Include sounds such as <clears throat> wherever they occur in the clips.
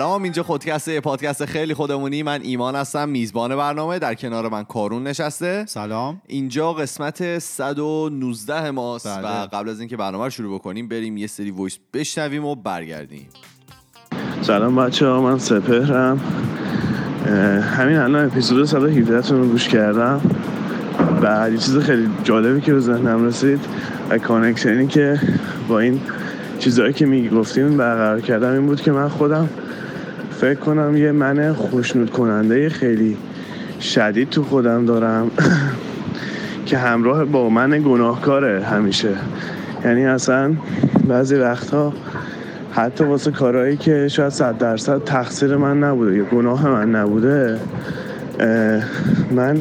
سلام اینجا خودکسته پادکست خیلی خودمونی. من ایمان هستم میزبان برنامه. در کنار من کارون نشسته. سلام. اینجا قسمت 119 ماست بله. و قبل از اینکه برنامه رو شروع بکنیم بریم یه سری voice بشنویم و برگردیم. سلام بچه ها من سپهرم. همین الان اپیزود 117 تون رو گوش کردم. و یه چیز خیلی جالبی که به ذهنم رسید و connection ی که با این چیزهایی که می‌گفتیم برقرار کردم این بود که من خودم فکر کنم یه من خوشنود کننده خیلی شدید تو خودم دارم <clears throat> که همراه با من گناهکاره همیشه. یعنی اصلا بعضی وقتها حتی واسه کارهایی که شاید صد درصد تقصیر من نبوده یا گناه من نبوده من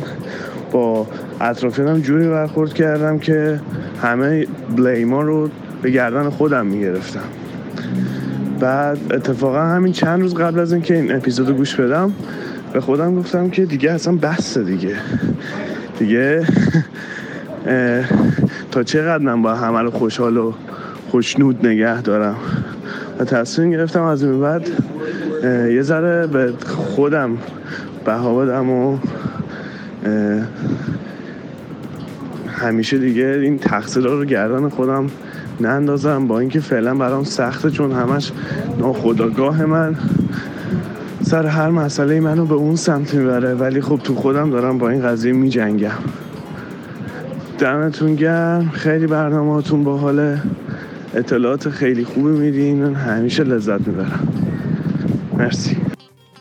با اطرافیانم جوری برخورد کردم که همه بلیما رو به گردن خودم می‌گرفتم. بعد اتفاقا همین چند روز قبل از اینکه این اپیزود رو گوش بدم به خودم گفتم که دیگه اصلا بسته دیگه. دیگه تا چقدر من با همه رو خوشحال و خوشنود نگه دارم؟ و تصمیم گرفتم از این بعد یه ذره به خودم بها بدم و همیشه دیگه این تقصیرها رو گردن خودم نندازم با اینکه فعلا برام سخته چون همش ناخداگاه من. سر هر مسئله منو به اون سمت می‌بره ولی خب تو خودم دارم با این قضیه میجنگم. دمتون گرم خیلی برنامهاتون باحاله. اطلاعات خیلی خوبی میدین همیشه لذت می‌برم. مرسی.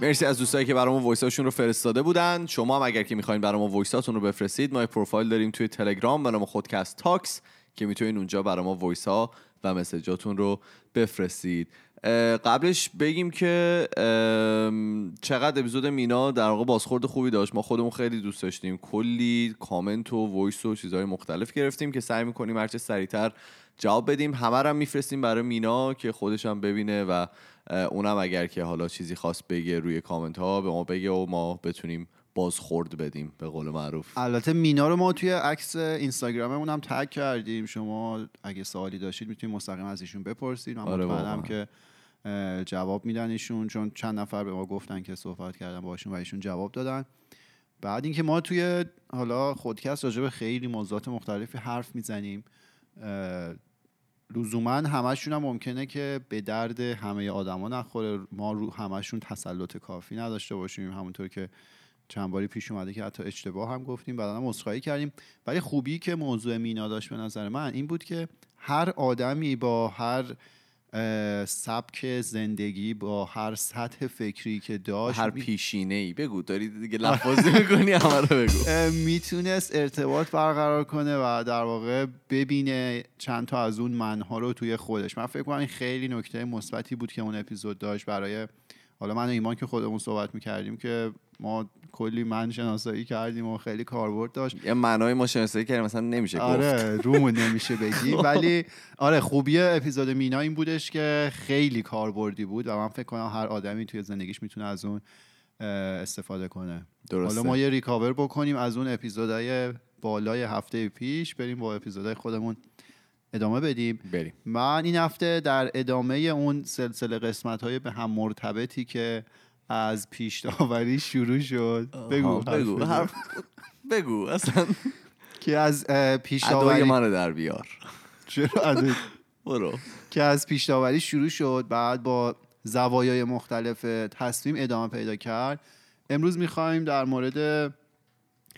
مرسی از دوستایی که برامون voice اشون رو فرستاده بودن. شما هم اگر که می‌خواین برامون voice اتون رو بفرستید ما پروفایل داریم توی تلگرام نام خودکست Talks. که می‌تونین اونجا برای ما voice ها و message اتون رو بفرستید. قبلش بگیم که چقدر اپیزود مینا در واقع بازخورد خوبی داشت. ما خودمون خیلی دوست داشتیم. کلی کامنت و voice و چیزهای مختلف گرفتیم که سعی می‌کنیم هرچه سریعتر جواب بدیم. همه رو هم میفرستیم برای مینا که خودش هم ببینه و اونم اگر که حالا چیزی خواست بگه روی کامنت ها به ما بگه و ما بتونیم بازخورد بدیم به قول معروف. البته مینا رو ما توی عکس اینستاگراممون هم تگ کردیم. شما اگه سوالی داشتید می‌تونید مستقیم از ایشون بپرسید. من آره مطمئنم. که جواب میدن ایشون چون چند نفر به ما گفتن که صحبت کردن باشون و ایشون جواب دادن. بعد اینکه ما توی حالا خودکست راجع به خیلی موضوعات مختلفی حرف می‌زنیم لزوما همشون هم ممکنه که به درد همه آدما نخوره. ما رو همشون تسلط کافی نداشته باشیم. همونطور که چند باری پیش اومده که حتی اشتباه هم گفتیم بعدا هم عذرخواهی کردیم. ولی خوبی که موضوع مینا داشت به نظر من این بود که هر آدمی با هر سبک زندگی با هر سطح فکری که داشت هر پیشینه ای بگو داری دیگه <laughs> لفاظی می‌کنی همه رو بگو. می‌تونست ارتباط برقرار کنه و در واقع ببینه چند تا از اون منها رو توی خودش. من فکر کنم این خیلی نکته مثبتی بود که اون اپیزود داشت برای حالا من و ایمان که خودمون صحبت می‌کردیم که ما کلی من شناسایی کردیم و خیلی کاربرد داشت. یه معنای ما شناسایی کردیم مثلا نمیشه آره رومون نمیشه بگیم. <laughs> ولی آره خوبی اپیزود مینا این بودش که خیلی کاربردی بود و من فکر کنم هر آدمی توی زندگیش می‌تونه از اون استفاده کنه. درسته. حالا ما یه ریکاور بکنیم از اون اپیزودهای بالای هفته پیش بریم با اپیزودهای خودمون ادامه بدیم. بریم. من این هفته در ادامه اون سلسله قسمت های به هم مرتبطی که از پیش داوری شروع شد. بگو بگو حرف بگو اصلا. که از پیش داوری منو در بیار. چرا؟ برو. که از پیش داوری شروع شد بعد با زوایای مختلف تصمیم ادامه پیدا کرد. امروز می‌خوایم در مورد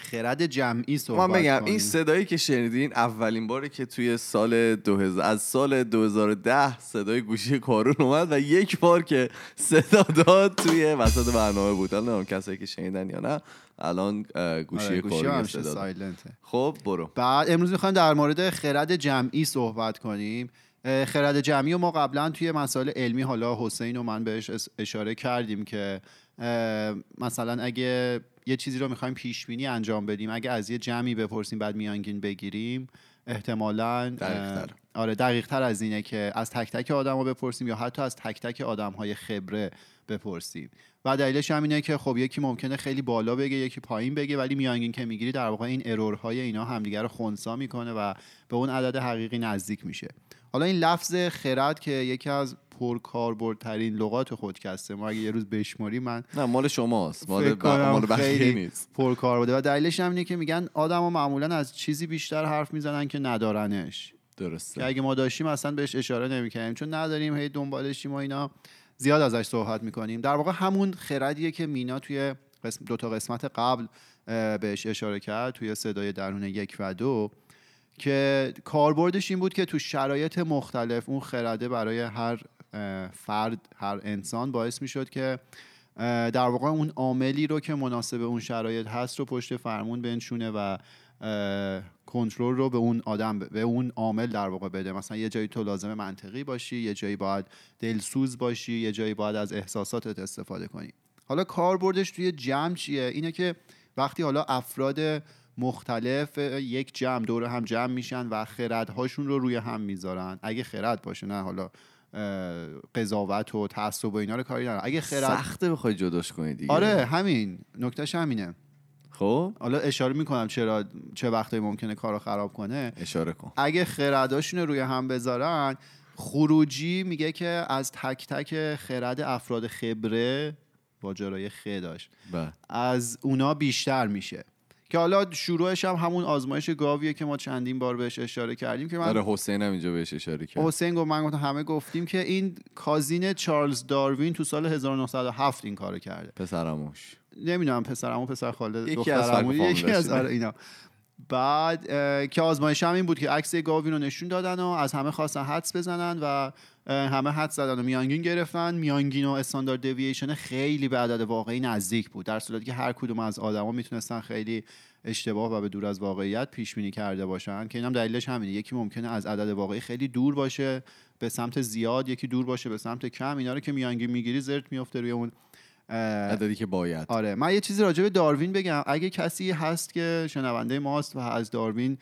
خرد جمعی صحبت من بگم. این صدایی که شنیدین اولین باره که توی سال 2000 از سال 2010 صدای گوشی کارون اومد و یک بار که صدا داد توی وسط برنامه بود حالا کسایی که شنیدن یا نه الان گوشی آره، گوشی کارون صدا. سایلنته خب برو بعد امروز می‌خوایم در مورد خرد جمعی صحبت کنیم خرد جمعی رو ما قبلا توی مسائل علمی حالا حسین و من بهش اشاره کردیم که مثلا اگه یه چیزی رو می‌خوایم پیش بینی انجام بدیم. اگه از یه جمعی بپرسیم بعد میانگین بگیریم احتمالا دقیق‌تر. آره دقیق تر از اینه که از تک تک آدم ها بپرسیم یا حتی از تک تک آدم های خبره بپرسیم. و دلیلش هم اینه که خب یکی ممکنه خیلی بالا بگه یکی پایین بگه ولی میانگین که می‌گیری در واقع این ارورهای اینا همدیگه رو خونسا می‌کنه و به اون عدد حقیقی نزدیک میشه. حالا این لفظ خرد که یکی از پرکاربردترین لغات خودکسته. ما اگه یه روز بشماری من نه مال شماست. مال, ب... مال بقیه نیست. پرکار بوده و دلیلش هم اینه که میگن آدما معمولا از چیزی بیشتر حرف می‌زنن که ندارنش. که درسته اگه ما داشتیم اصلا بهش اشاره نمی‌کنیم چون نداریم هی دنبالشیم و اینا. زیاد ازش صحبت می‌کنیم. در واقع همون خردیه که مینا توی قسم دو تا قسمت قبل بهش اشاره کرد توی صدای درون یک و دو. که کاربردش این بود که تو شرایط مختلف اون خرده برای هر فرد هر انسان باعث می‌شد که در واقع اون عاملی رو که مناسب اون شرایط هست رو پشت فرمون بنشونه و کنترل رو به اون آدم به اون عامل در واقع بده. مثلا یه جایی تو لازم منطقی باشی یه جایی باید دلسوز باشی یه جایی باید از احساساتت استفاده کنی. حالا کاربردش توی جمع چیه؟ اینه که وقتی حالا افراد مختلف یک جمع دور هم جمع میشن و خردهاشون رو روی هم می‌ذارن. اگه خرد باشه نه حالا قضاوت و تعصب و اینا رو کاری ندارن. اگه خرد سخته بخوای جداش کنی دیگه. آره همین. نکتهش همینه. خب؟ حالا اشاره می‌کنم چرا چه وقتی ممکنه کارو خراب کنه. اشاره کن. اگه خرداشون رو روی هم بذارن خروجی میگه که از تک تک خرد افراد خبره با جرای خ داشت. بله. از اونا بیشتر میشه. که حالا شروعش هم همون آزمایش گاویه که ما چندین بار بهش اشاره کردیم که من آره حسین هم اینجا بهش اشاره کرد. حسین گفت من گفتم همه گفتیم که این کازین چارلز داروین تو سال 1907 این کارو کرده. پسرموش نمی‌دونم پسرمو پسر خاله دخترمو یکی از آره اینا. بعد که آزمایش هم این بود که عکس گاوی رو نشون دادن و از همه خواستن حدس بزنن و همه حدس زدن و میانگین گرفتن. میانگین و استاندارد دیوییشن خیلی به عدد واقعی نزدیک بود در صورتی که هر کدوم از آدما می‌تونستن خیلی اشتباه و به دور از واقعیت پیش بینی کرده باشن که اینم دلیلش همینه. یکی ممکنه از عدد واقعی خیلی دور باشه به سمت زیاد یکی دور باشه به سمت کم. اینا رو که میانگین می‌گیری زرت میفته روی اون عددی که باید. آره. من یه چیزی راجع به داروین بگم. اگه کسی هست که شنونده ماست و از داروین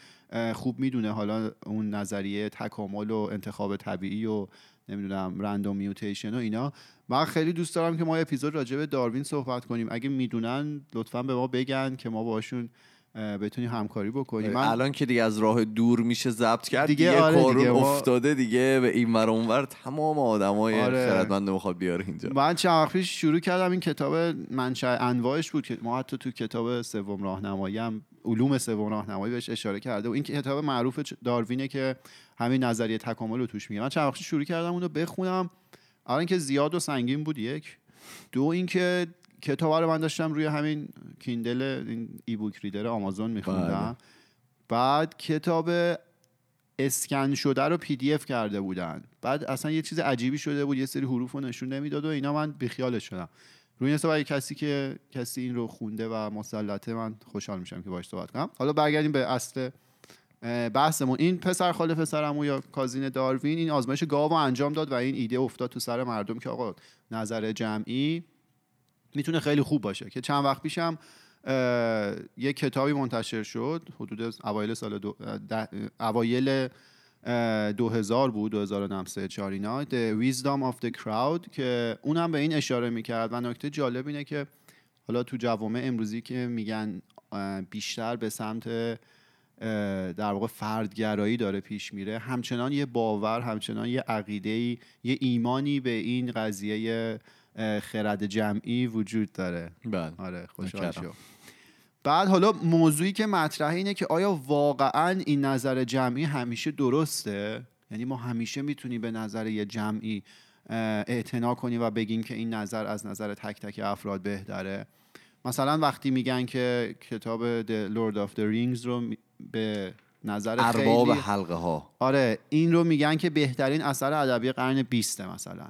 خوب می‌دونه حالا اون نظریه تکامل و انتخاب طبیعی و نمی‌دونم رندوم میوتیشن و اینا. من خیلی دوست دارم که ما اپیزود راجع به داروین صحبت کنیم. اگه می‌دونن لطفا به ما بگن که ما باشون اه، بتونیم همکاری بکنیم من الان که دیگه از راه دور میشه ضبط کرد دیگه دیگه, آره دیگه، افتاده دیگه به این ور اونور تمام آدمای آره. خردمند می‌خواد بیاره اینجا. من چند وقت پیش شروع کردم این کتاب منشأ انواعش بود که ما حتی تو کتاب سوم راهنمایی هم علوم سوم راهنمایی بهش اشاره کرده و این کتاب معروف داروینه که همین نظریه تکامل رو توش میگه. من چند وقت شروع کردم اونو بخونم. اولا که زیاد و سنگین بود یک. دو اینکه کتاب رو من داشتم روی همین کیندل این ای بوک ریدر آمازون میخوندم. بعد کتاب اسکن شده رو پی دی اف کرده بودن. بعد اصلا یه چیز عجیبی شده بود یه سری حروف رو نشون نمی‌داد و اینا من بیخیالش شدم. روی این اگه کسی که کسی این رو خونده و مسلطه من خوشحال میشم که باش صحبت کنم. حالا برگردیم به اصل بحثمون. این پسر خاله پسرمو یا کازین داروین این آزمایش گاو انجام داد و این ایده افتاد تو سر مردم که آقا نظر جمعی می‌تونه خیلی خوب باشه. که چند وقت پیشم یه کتابی منتشر شد حدود اوایل سال دو, اوایل اه، 2000 بود 2003 4 اینا. The Wisdom of the Crowd که اونم به این اشاره می‌کرد. و نکته جالب اینه که حالا تو جوامع امروزی که میگن بیشتر به سمت در واقع فردگرایی داره پیش میره همچنان یه باور همچنان یه عقیده یه ایمانی به این قضیه خرد جمعی وجود داره. بله. آره خوشحال. شو بعد حالا موضوعی که مطرحه اینه که آیا واقعا این نظر جمعی همیشه درسته؟ یعنی ما همیشه می‌تونیم به نظر یه جمعی اعتنا کنیم و بگیم که این نظر از نظر تک تک افراد بهتره. مثلا وقتی میگن که کتاب The Lord of the Rings رو به نظر ارباب خیلی حلقه ها آره این رو میگن که بهترین اثر ادبی قرن بیسته مثلا.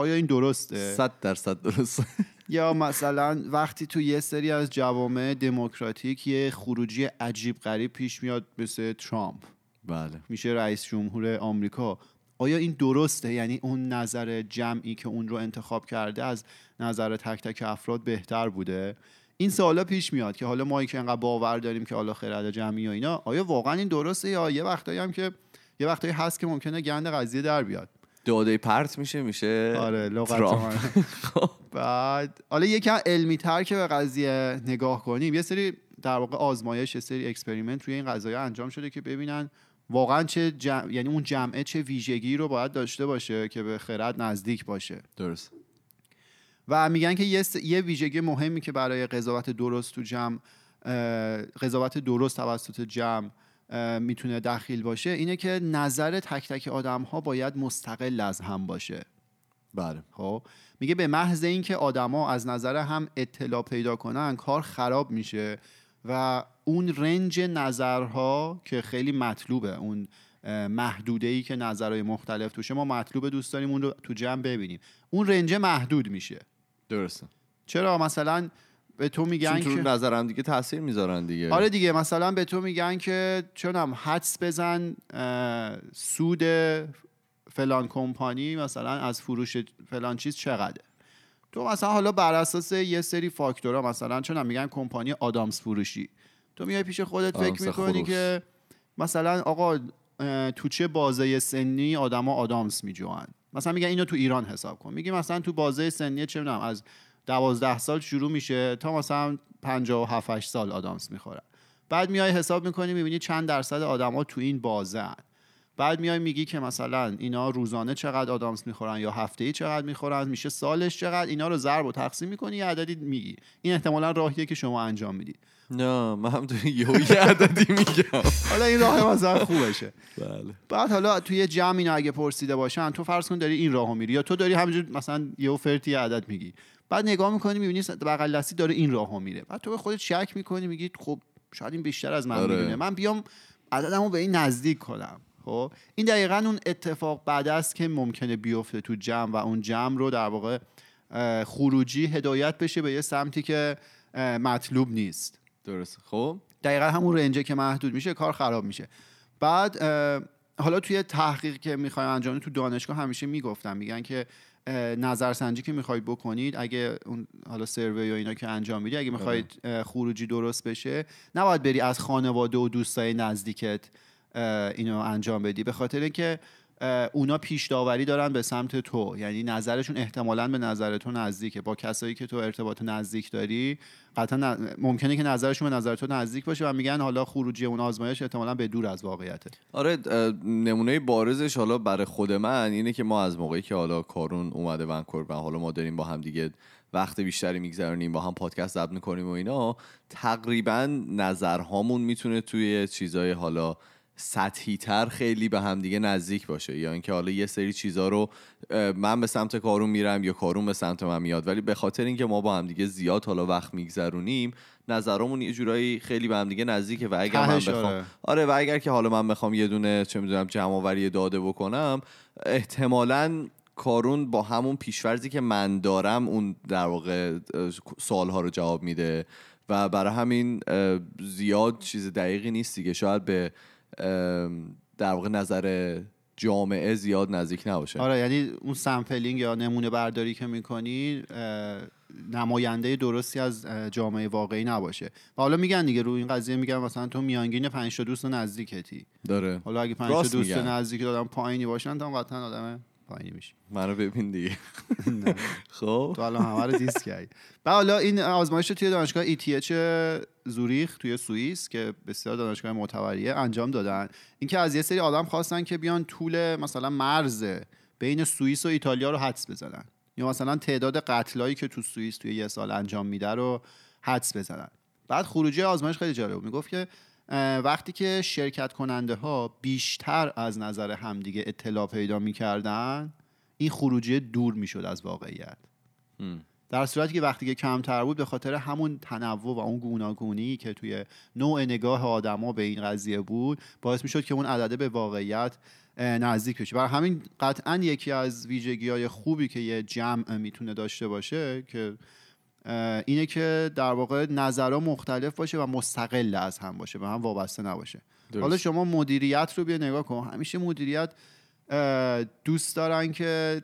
آیا این درسته؟ صد درصد درست <laughs> یا مثلا وقتی تو یه سری از جوامع دموکراتیک یه خروجی عجیب غریب پیش میاد مثل ترامپ. بله. میشه رئیس جمهور آمریکا. آیا این درسته؟ یعنی اون نظر جمعی که اون رو انتخاب کرده از نظر تک تک افراد بهتر بوده؟ این سوالا پیش میاد که حالا ما که انقدر باور داریم که حالا خرد جمعی و اینا آیا واقعا این درسته یا یه وقتایی هم که یه وقتایی هست که ممکنه گند قضیه در بیاد؟ داده پرت میشه میشه آره لغت. <laughs> بعد حالا یکم علمی تر که به قضیه نگاه کنیم یه سری در واقع آزمایش یه سری experiment روی این قضایا انجام شده که ببینن واقعا چه جمع... یعنی اون جمعه چه ویژگی رو باید داشته باشه که به خرد نزدیک باشه. درست. و میگن که یه, س- یه ویژگی مهمی که برای قضاوت درست تو جمع قضاوت درست توسط جمع می‌تونه دخیل باشه اینه که نظر تک تک آدم ها باید مستقل از هم باشه. بله. خب؟ میگه به محض اینکه آدما از نظر هم اطلاع پیدا کنن کار خراب میشه و اون رنج نظرها که خیلی مطلوبه اون محدوده ای که نظرهای مختلف توشه ما مطلوب دوست داریم اون رو تو جمع ببینیم. اون رنج محدود میشه. درسته. چرا؟ مثلا به تو میگن که نظر هم دیگه تاثیر می‌ذارن دیگه. آره دیگه مثلا به تو میگن که چونم حدس بزن سود فلان کمپانی مثلا از فروش فلان چیز چقدره. تو مثلا حالا بر اساس یه سری فاکتورها مثلا چون میگن کمپانی آدامس فروشی. تو میای پیش خودت فکر می‌کنی خروس. که مثلا آقا تو چه بازه سنی آدما آدامس میجوان؟ مثلا میگن اینو تو ایران حساب کن. میگی مثلا تو بازه سنی چه می‌دونم از دوازده سال شروع میشه تا مثلا 57 8 سال آدامس می‌خورن. بعد میای حساب می‌کنی می‌بینی چند درصد آدما تو این بازه هن. بعد میای میگی که مثلا اینا روزانه چقدر آدامس می‌خورن یا هفته ای چقدر می‌خورن میشه سالش چقدر اینا رو ضرب و تقسیم می‌کنی یه عددی میگی. این احتمالا راهیه که شما انجام می‌دید نه من هم تو یه عددی میگم. حالا این راه مثلا خوبشه بله. بعد حالا توی جمع اینا اگه پرسیده باشن تو فرض کن داری این راهو میری یا تو داری همینجور مثلا یه فرتی عدد میگی. بعد نگاه می‌کنی می‌بینی بغل دستی داره این راهو میره. بعد تو به خودت شک می‌کنی میگی خب شاید این بیشتر از من آره. می‌دونه. من بیام عددمو به این نزدیک کنم. خب؟ این دقیقا اون اتفاق بعد است که ممکنه بیفته تو جمع و اون جمع رو در واقع خروجی هدایت بشه به یه سمتی که مطلوب نیست. درست. خب؟ دقیقا همون رنجه که محدود میشه کار خراب میشه. بعد حالا توی تحقیق که می‌خوای انجام تو دانشگاه همیشه می‌گفتن میگن که نظرسنجی که می‌خواید بکنید اگه اون حالا سروی یا اینا که انجام میدی اگه می‌خواید اه، خروجی درست بشه نباید بری از خانواده و دوستای نزدیکت اینو انجام بدی. به خاطر اینکه اونا پیش داوری دارن به سمت تو. یعنی نظرشون احتمالا به نظر تو نزدیکه. با کسایی که تو ارتباط نزدیک داری قطعا ممکنه که نظرشون به نظر تو نزدیک باشه و میگن حالا خروجی اون آزمایش احتمالا به دور از واقعیته. آره نمونه بارزش حالا برای خود من اینه که ما از موقعی که حالا کارون اومده ونکوور و حالا ما داریم با هم دیگه وقت بیشتری میگذرونیم با هم پادکست ضبط می‌کنیم و اینا تقریبا نظرهامون می‌تونه توی چیزای حالا سطحی تر خیلی به هم دیگه نزدیک باشه یا اینکه حالا یه سری چیزا رو من به سمت کارون میرم یا کارون به سمت من میاد ولی به خاطر اینکه ما با هم دیگه زیاد حالا وقت میگذرونیم نظرمون یه جورایی خیلی به هم دیگه نزدیکه و اگر من بخوام آره. آره و اگر که حالا من بخوام یه دونه چه می‌دونم جمع آوری داده بکنم احتمالا کارون با همون پیشورزی که من دارم اون در واقع سوالها رو جواب میده و برای همین زیاد چیز دقیقی نیست دیگه شاید به در واقع نظر جامعه زیاد نزدیک نباشه. آره یعنی اون سمپلینگ یا نمونه برداری که می‌کنی نماینده درستی از جامعه واقعی نباشه. و حالا میگن دیگه رو این قضیه میگن مثلا تو میانگین پنج تا دوست نزدیکتی. داره. حالا اگه پنج تا دوست. نزدیک دادم پایینی باشن تا قطعا آدم پایینی میشی منو ببین دیگه. <laughs> خب. تو الان همه رو دیس کردی. و حالا این آزمایش رو توی دانشگاه ETH زوریخ توی سوئیس که بسیار دانشگاه معتبریه انجام دادن. اینکه از یه سری آدم خواستن که بیان طول مثلا مرز بین سوئیس و ایتالیا رو حدس بزنن. یا مثلا تعداد قتلایی که تو سوئیس توی یه سال انجام میده رو حدس بزنن. بعد خروجی آزمایش خیلی جالب. می‌گفت که وقتی که شرکت کننده ها بیشتر از نظر همدیگه اطلاع پیدا می‌کردن این خروجی دور می‌شد از واقعیت. در صورتی که وقتی که کمتر بود به خاطر همون تنوع و اون گوناگونی که توی نوع نگاه آدما به این قضیه بود باعث می‌شد که اون عدده به واقعیت نزدیک بشه برای همین قطعا یکی از ویژگی های خوبی که یه جمع می‌تونه داشته باشه که اینه که در واقع نظرها مختلف باشه و مستقل از هم باشه به هم وابسته نباشه. درست. حالا شما مدیریت رو بیا نگاه کن. همیشه مدیریت دوست دارن که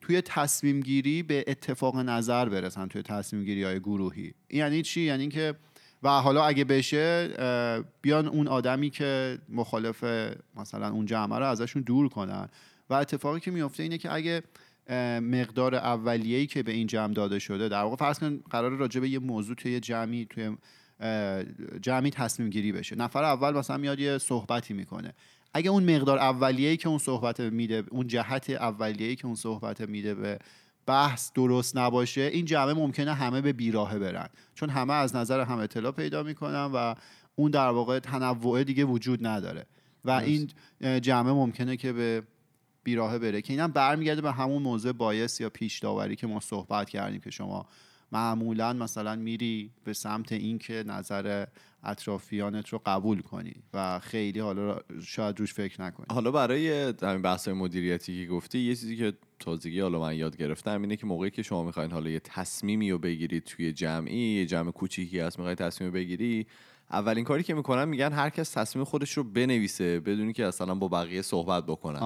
توی تصمیم گیری به اتفاق نظر برسن توی تصمیم گیری های گروهی. این یعنی چی؟ یعنی که و حالا اگه بشه بیان اون آدمی که مخالف مثلا اون جمعه رو ازشون دور کنن. و اتفاقی که میفته اینه که اگه مقدار اولیه‌ای که به این جمع داده شده در واقع فرض کن قرار راجع به یه موضوع توی یه جمعی توی جمعی تصمیم گیری بشه. نفر اول مثلا میاد یه صحبتی می‌کنه. اگه اون مقدار اولیه‌ای که اون صحبت میده اون جهت اولیه‌ای که اون صحبت میده به بحث درست نباشه این جمعه ممکنه همه به بیراهه برن. چون همه از نظر هم اطلاع پیدا می‌کنن و اون در واقع تنوع دیگه وجود نداره. و این جمعه ممکنه که به بیراهه بره که اینم برمیگرده به همون موضوع بایس یا پیش داوری که ما صحبت کردیم که شما معمولا مثلا میری به سمت اینکه نظر اطرافیانت رو قبول کنی و خیلی حالا شاید روش فکر نکنی. حالا برای همین بحث مدیریتی که گفتی یه چیزی که تازگی حالا من یاد گرفتم اینه که موقعی که شما می‌خواین حالا یه تصمیمی رو بگیرید توی جمعی یه جمع کوچیکی هست می‌خوای تصمیم بگیری اولین کاری که می‌کنن میگن هر کس تصمیم خودش رو بنویسه بدونی که اصلا با بقیه صحبت بکنن.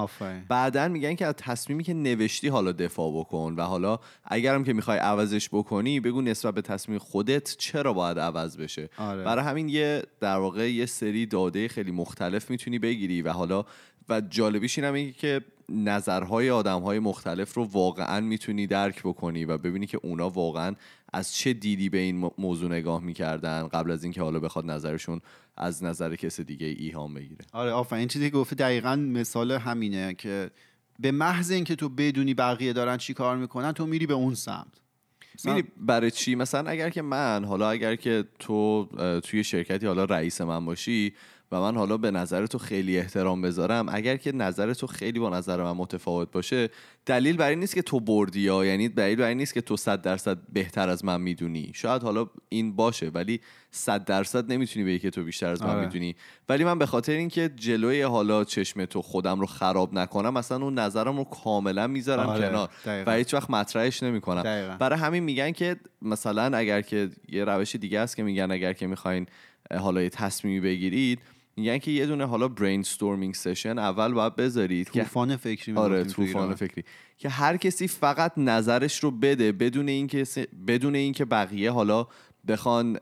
بعدا میگن که از تصمیمی که نوشتی حالا دفاع بکن و حالا اگرم که می‌خوای عوضش بکنی بگو نسبت به تصمیم خودت چرا باید عوض بشه. آره. برای همین یه در واقع یه سری داده خیلی مختلف می‌تونی بگیری و حالا و جالبیش این هم اینه که نظرهای آدمهای مختلف رو واقعا می‌تونی درک بکنی و ببینی که اونا واقعا از چه دیدی به این موضوع نگاه می‌کردن قبل از اینکه حالا بخواد نظرشون از نظر کس دیگه ایهام بگیره؟ آره آفرین. این چیزی که گفته دقیقا مثال همینه که به محض اینکه تو بدونی بقیه دارن چی کار می‌کنن تو میری به اون سمت. می‌دونی برای چی؟ مثلا اگر که من حالا اگر که تو توی شرکتی حالا رئیس من باشی و من حالا به نظر تو خیلی احترام بذارم اگر که نظر تو خیلی با نظر من متفاوت باشه دلیل برای این نیست که تو بردی یا یعنی دلیل برای نیست که تو صد درصد بهتر از من می‌دونی شاید حالا این باشه ولی صد درصد نمی‌تونی بگی که تو بیشتر از من آره. می‌دونی ولی من به خاطر اینکه جلوی حالا چشم تو خودم رو خراب نکنم مثلا اون نظرم رو کاملا می‌ذارم آره، کنار دقیقاً. و هیچ وقت مطرحش نمی‌کنم. برای همین میگن که مثلا اگر که یه روش دیگه است که میگن اگر که می‌خواین حالا یه تصمیمی بگیرید میگن که یه دونه حالا brainstorming session اول باید بذارید. طوفان فکری آره طوفان. فکری. که هر کسی فقط نظرش رو بده بدون اینکه بدون اینکه بقیه حالا بخوان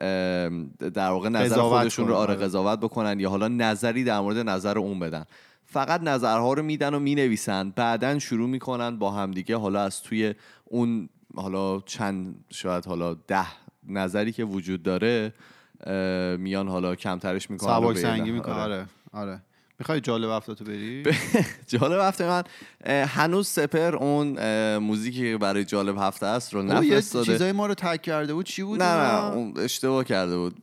در واقع نظر خودشون رو آره آره. قضاوت بکنن یا حالا نظری در مورد نظر اون بدن. فقط نظرها رو میدن و می‌نویسن. بعدا شروع می‌کنن با همدیگه حالا از توی اون حالا چند شاید حالا ده نظری که وجود داره میان حالا کمترش می‌کنن و سبک سنگی نه- می‌کنه آره آره. می‌خوای جالب هفتاتو بری؟ <laughs> جالب هفته من هنوز سپر اون موزیکی که برای جالب هفته است رو نفرستاده. چیزای ما رو تک کرده بود چی بود نه؟ نه اون اشتباه کرده بود.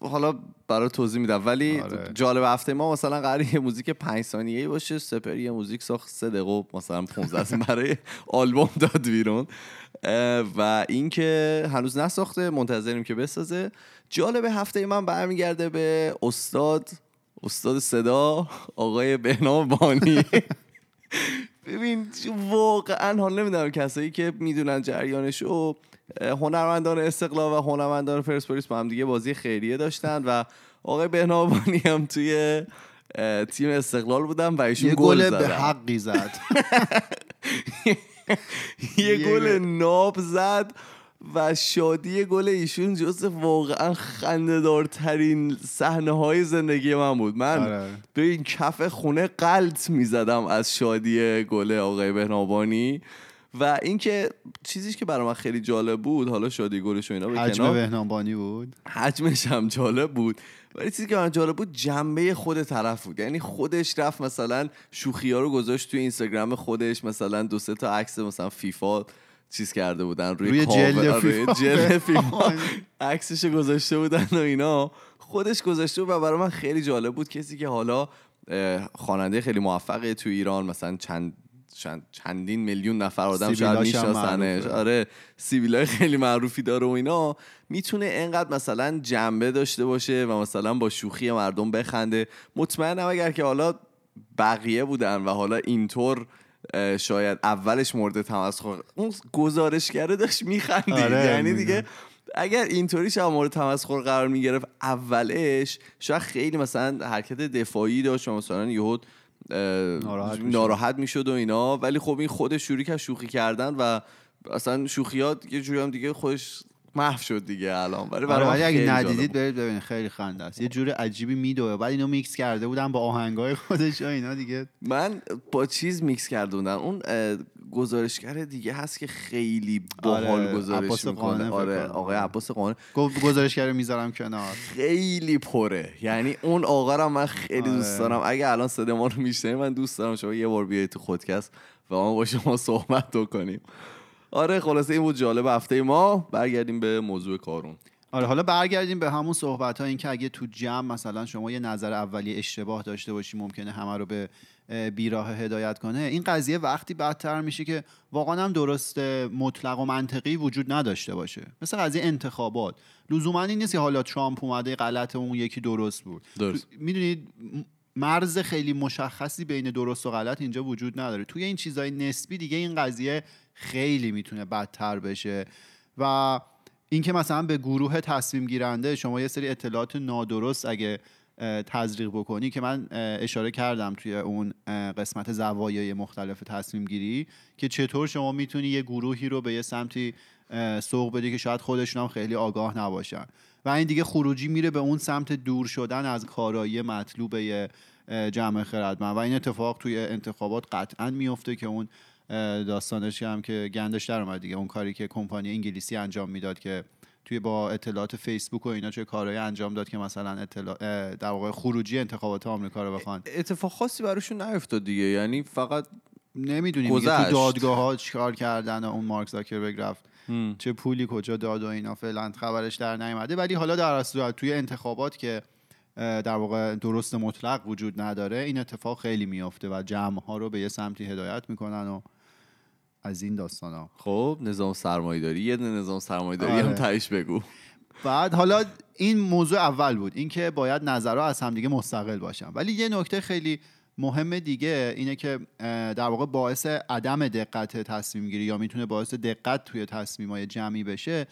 حالا برای توضیح میدم. ولی آره. جالب هفته ما مثلا قرار یه موزیک پنج ثانیه‌ای باشه سپر یه موزیک ساخت سه دقیقه و مثلا 15 ثانیه برای آلبوم داد بیرون. و اینکه هنوز نساخته منتظریم که بسازه. جالب هفته من برمیگرده به استاد استاد صدا آقای بهنام بانی. <laughs> ببین واقعا حال نمی‌دونم کسایی که می‌دونن جریانشو اه، هنرمندان استقلال و هنرمندان پرسپولیس با هم دیگه بازی خیریه داشتن و آقای بهنامانی هم توی تیم استقلال بودن و ایشون یه گل به حقی زد. <laughs> یه گل. ناب زد. و شادی گل ایشون جز واقعا خندهدارترین صحنه های زندگی من بود. من آره. به این کف خونه قلط می‌زدم از شادی گل آقای بهنابانی و اینکه چیزیش که برای من خیلی جالب بود حالا شادی گلش و اینا به حجم بهنامبانی بود؟ حجمش هم جالب بود. ولی چیزی که من جالب بود جنبه خود طرف بود. یعنی خودش رفت مثلا شوخی ها رو گذاشت توی اینستاگرام خودش مثلا دو سه تا عکس مثلا فیفا چیز کرده بودن روی, روی. جلد فیفا. <laughs> عکسش گذاشته بودن و اینا. خودش گذاشته بود و برای من خیلی جالب بود. کسی که حالا خواننده خیلی موفقه تو ایران مثلا چند چند چندین میلیون نفر آدم شاید میشناسنش. آره سیبیلای خیلی معروفی داره و اینا. می‌تونه انقدر مثلا جنبه داشته باشه و مثلا با شوخی مردم بخنده. مطمئنم اگر که حالا بقیه بودن و حالا اینطور شاید اولش مورد تمسخر اون گزارشگره داشت میخندید آره، یعنی. دیگه اگر اینطوری شب مورد تمسخر قرار می‌گرفت اولش شاید خیلی مثلا حرکت دفاعی داشت و مثلا یهو اه، ناراحت می‌شد. ناراحت می‌شد و اینا ولی خب این خودش شروع کرد شوخی کردن و اصلا شوخیات یه جوری هم دیگه خودش محو شد دیگه الان. ولی آره برای من اگه ندیدید. برید ببینید خیلی خنده است. یه جور عجیبی میدوه. بعد اینو میکس کرده بودن با آهنگای خودش و اینا دیگه. من با چیز میکس کرده بودم. اون گزارشگر دیگه هست که خیلی باحال آره، گزارش می‌کنه. آره. آقای عباس گفت گزارشگر می‌ذارم کنار. خیلی پره. یعنی اون آقا رو من خیلی آره. دوست دارم. اگه الان صدا ما رو من دوست دارم شما یه بار بیایید تو خودکست و ما با شما صحبت کنیم آره خلاصه این بود جالب. هفته ما برگردیم به موضوع کارون. آره حالا برگردیم به همون صحبت ها این که اگه تو جمع مثلا شما یه نظر اولیه اشتباه داشته باشی ممکنه همه رو به اه، بیراه هدایت کنه. این قضیه وقتی بدتر میشه که واقعا هم درست مطلق و منطقی وجود نداشته باشه. مثل قضیه انتخابات. لزوما این نیست که حالا ترامپ اومده غلط اون یکی درست بود. درست. می‌دونید مرز خیلی مشخصی بین درست و غلط اینجا وجود نداره. توی این چیزای نسبی دیگه این قضیه خیلی می‌تونه بدتر بشه. و اینکه مثلا به گروه تصمیم گیرنده شما یه سری اطلاعات نادرست اگه تزریق بکنی که من اشاره کردم توی اون قسمت زوایای مختلف تصمیم گیری که چطور شما می‌تونی یه گروهی رو به یه سمتی سوق بدی که شاید خودشون هم خیلی آگاه نباشن. و این دیگه خروجی میره به اون سمت دور شدن از کارایی مطلوب یه، اه، جمع خردمند. و این اتفاق توی انتخابات قطعا میفته که اون داستانش هم که گندش در اومد دیگه. اون کاری که کمپانی انگلیسی انجام می‌داد که توی با اطلاعات فیسبوک و اینا چه کارهایی انجام داد که مثلا اطلاع در واقع خروجی انتخابات آمریکا رو بخوان. اتفاق خاصی براشون نیفتاد دیگه. یعنی فقط نمی‌دونیم. تو دادگاه ها چیکار کردن و اون مارک زاکربرگ رفت. چه پولی کجا داد و اینا فعلا خبرش در نیومده ولی حالا در صورت توی انتخابات که در واقع درست مطلق وجود نداره این اتفاق خیلی میافته و جمع ها رو به یه سمتی هدایت می‌کنن و از این داستان ها خب نظام سرمایه‌داری یه نظام سرمایه‌داری هم آره. تهش بگو. بعد حالا این موضوع اول بود اینکه باید نظرها از همدیگه مستقل باشن. ولی یه نکته خیلی مهم دیگه اینه که در واقع باعث عدم دقت تصمیم گیری یا می‌تونه باعث دقت توی تصمیم های جمعی بشه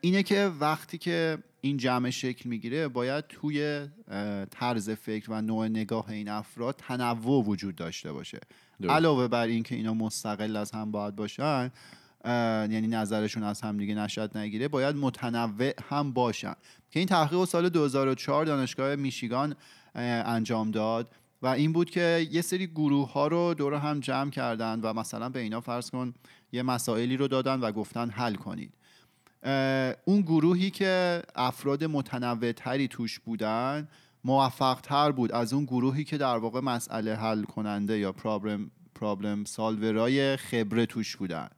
اینه که وقتی که این جمع شکل می‌گیره باید توی طرز فکر و نوع نگاه این افراد تنوع وجود داشته باشه. درست. علاوه بر اینکه اینا مستقل از هم باید باشن یعنی نظرشون از هم دیگه نشد نگیره باید متنوع هم باشن. که این تحقیق سال 2004 دانشگاه میشیگان انجام داد. و این بود که یه سری گروه ها رو دور هم جمع کردن و مثلا به اینا فرض کن یه مسائلی رو دادن و گفتن حل کنید. اون گروهی که افراد متنوع تری توش بودن موفق تر بود از اون گروهی که در واقع مسئله حل کننده یا پرابلم پرابلم سالورای خبره توش بودن.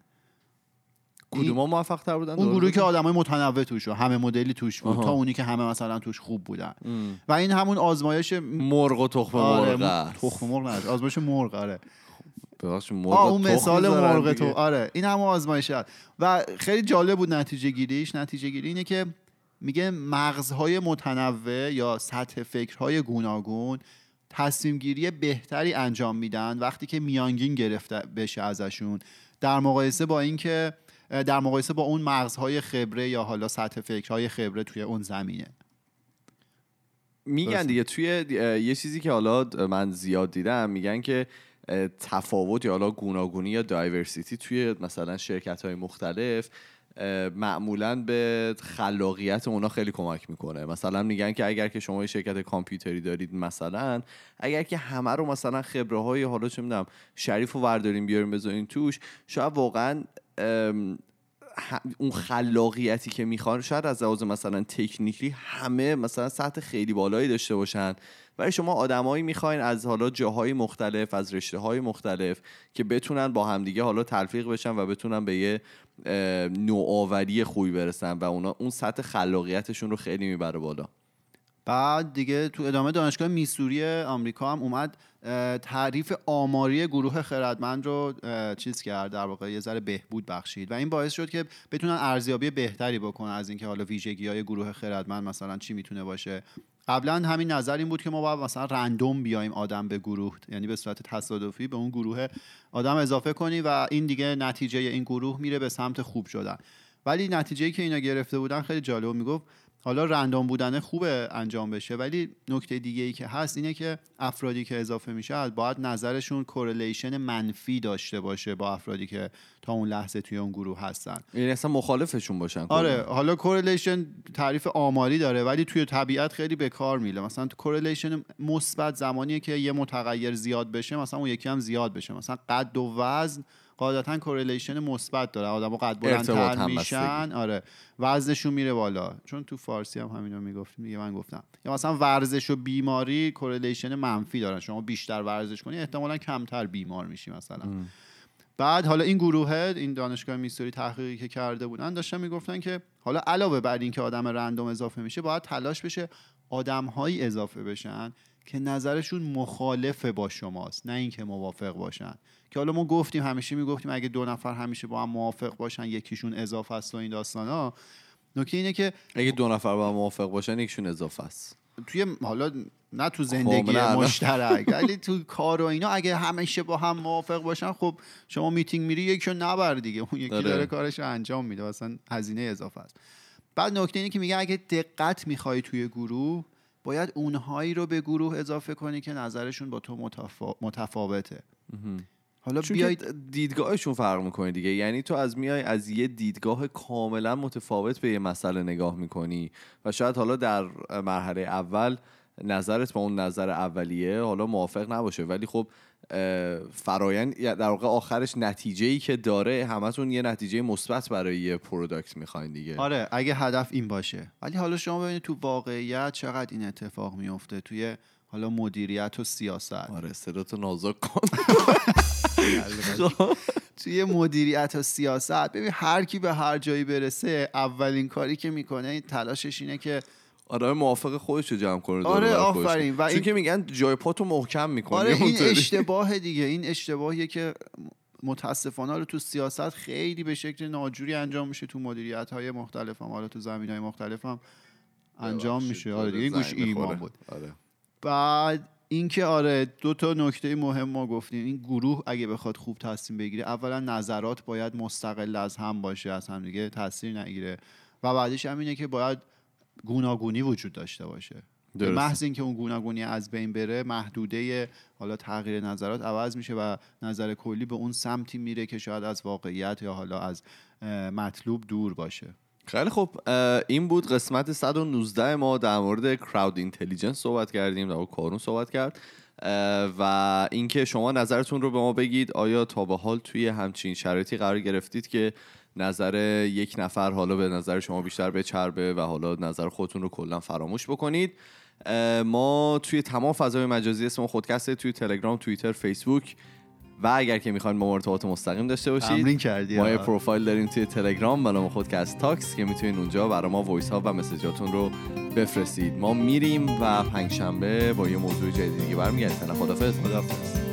کدوم ها موفق تر بودن اون گروهی که. آدمای متنوع توش بود همه مدلی توش بود آها. تا اونی که همه مثلا توش خوب بودن ام. و این همون آزمایش مرغ و تخم آره، مرغ است. تخم مرغ نه آزمایش مرغ آره ببخشید مرغ و اون مثال مرغ تو. آره این همون آزمایش هست و خیلی جالب بود نتیجه گیریش نتیجه گیری اینه که میگه مغزهای متنوع یا سطح فکرهای گوناگون تصمیم گیری بهتری انجام میدن وقتی که میانگین گرفته بشه ازشون در مقایسه با اینکه در مقایسه با اون مغزهای خبره یا حالا سطح فکرهای خبره توی اون زمینه میگن. دیگه توی یه چیزی که حالا من زیاد دیدم میگن که تفاوت یا حالا گوناگونی یا دایورسیتی توی مثلا شرکت های مختلف معمولا به خلاقیت اونا خیلی کمک می‌کنه مثلا میگن که اگر که شما یه شرکت کامپیوتری دارید مثلا اگر که همه رو مثلا خبره های حالا چه می‌دونم شریف و ورداریم بیاریم بذارین توش شاید واقعا اون خلاقیتی که می‌خوان شاید از لحاظ مثلا تکنیکلی همه مثلا سطح خیلی بالایی داشته باشن. ولی شما آدمایی می‌خواین از حالا جاهای مختلف از رشته های مختلف که بتونن با همدیگه حالا تلفیق بشن و بتونن به یه نوآوری خوبی برسن و اونا اون سطح خلاقیتشون رو خیلی می‌بره بالا. بعد دیگه تو ادامه دانشگاه میسوری آمریکا هم اومد تعریف آماری گروه خردمند رو چیز کرد در واقع یه ذره بهبود بخشید و این باعث شد که بتونن ارزیابی بهتری بکنن از اینکه حالا ویژگی های گروه خردمند مثلا چی می‌تونه باشه قبلا همین نظر این بود که ما باید مثلا random بیایم آدم به گروه یعنی به صورت تصادفی به اون گروه آدم اضافه کنی و این دیگه نتیجه این گروه میره به سمت خوب شدن ولی نتیجه که اینا گرفته بودن خیلی جالب. می‌گفت حالا random بودن خوبه انجام بشه ولی نکته دیگه ای که هست اینه که افرادی که اضافه میشه باید نظرشون correlation منفی داشته باشه با افرادی که تا اون لحظه توی اون گروه هستن. یعنی اصلا مخالفشون باشن آره حالا correlation تعریف آماری داره ولی توی طبیعت خیلی به کار میره مثلا correlation مثبت زمانیه که یه متغیر زیاد بشه مثلا اون یکی هم زیاد بشه. مثلا قد و وزن قاعدتا correlation مثبت داره. آدمو قد بلندتر میشن. آره. وزنشون میره بالا. چون تو فارسی هم همینو می‌گفتیم. دیگه من گفتم. یا مثلا ورزش و بیماری correlation منفی دارن. شما بیشتر ورزش کنی احتمالا کمتر بیمار میشی مثلا. بعد حالا این گروه این دانشگاه میسوری تحقیقی که کرده بودن داشتن می‌گفتن که حالا علاوه بر اینکه آدم random اضافه میشه باید تلاش بشه آدمهایی اضافه بشن که نظرشون مخالف با شماست. نه اینکه موافق باشن. که حالا ما گفتیم همیشه می‌گفتیم اگه دو نفر همیشه با هم موافق باشن یکیشون اضافه است و این داستان ها. نکته اینه که اگه دو نفر با هم موافق باشن یکیشون اضافه است. توی حالا نه تو زندگی خب، مشترک <laughs> ولی تو کار و اینا اگه همیشه با هم موافق باشن خب شما میتینگ میری یکیشون نبر دیگه. اون یکی داره کارش رو انجام میده. مثلا هزینه اضافه است. بعد نکته اینه که میگه اگه دقت می‌خوای توی گروه باید اونهایی رو به گروه اضافه کنی که نظرشون با تو متفاوته. حالا بیاید دیدگاهشون فرق می‌کنه دیگه. یعنی تو از میای از یه دیدگاه کاملا متفاوت به یه مسئله نگاه می‌کنی و شاید حالا در مرحله اول نظرت با اون نظر اولیه حالا موافق نباشه. ولی خب فرایند در واقع آخرش نتیجه ای که داره همتون یه نتیجه مثبت برای یه پروداکت می‌خواین دیگه. آره اگه هدف این باشه. ولی حالا شما ببینید تو واقعیت چقدر این اتفاق میفته توی حالا مدیریت و سیاست. آره صداتو نازک کن. توی مدیریت و سیاست ببین هر کی به هر جایی برسه اولین کاری که می‌کنه تلاشش اینه که آره موافق خودش رو جمع کنه آره آفرین. و چون که میگن جای پاتو محکم می‌کنه آره این اشتباه دیگه. این اشتباهیه که متاسفانه رو تو سیاست خیلی به شکل ناجوری انجام میشه تو مدیریت های مختلف هم حالا تو زمین های مختلف هم انجام میشه آره دیگه گوش ایمان بود. آره. بعد اینکه آره دو تا نکته مهم ما گفتیم. این گروه اگه بخواد خوب تصمیم بگیره اولا نظرات باید مستقل از هم باشه از هم دیگه تاثیر نگیره. و بعدش هم اینه که باید گوناگونی وجود داشته باشه. به محض اینکه اون گوناگونی از بین بره محدوده حالا تغییر نظرات عوض میشه و نظر کلی به اون سمتی میره که شاید از واقعیت یا حالا از مطلوب دور باشه. خیلی خوب. این بود قسمت 119 ما در مورد کراود اینتلیجنس صحبت کردیم در کارون صحبت کرد. و اینکه شما نظرتون رو به ما بگید آیا تا به حال توی همچین شرایطی قرار گرفتید که نظر یک نفر حالا به نظر شما بیشتر بچربه و حالا نظر خودتون رو کلا فراموش بکنید؟ ما توی تمام فضای مجازی اسم خودکسته توی تلگرام توییتر فیسبوک و اگر که می‌خواین با ما ارتباط مستقیم داشته باشید ما یه پروفایل داریم توی تلگرام به نام خودکست Talks که می‌تونید اونجا برای ما voice ها و message اتون رو بفرستید. ما میریم و پنجشنبه با یه موضوع جدیدی برمیگردیم. خدافظ خدافظ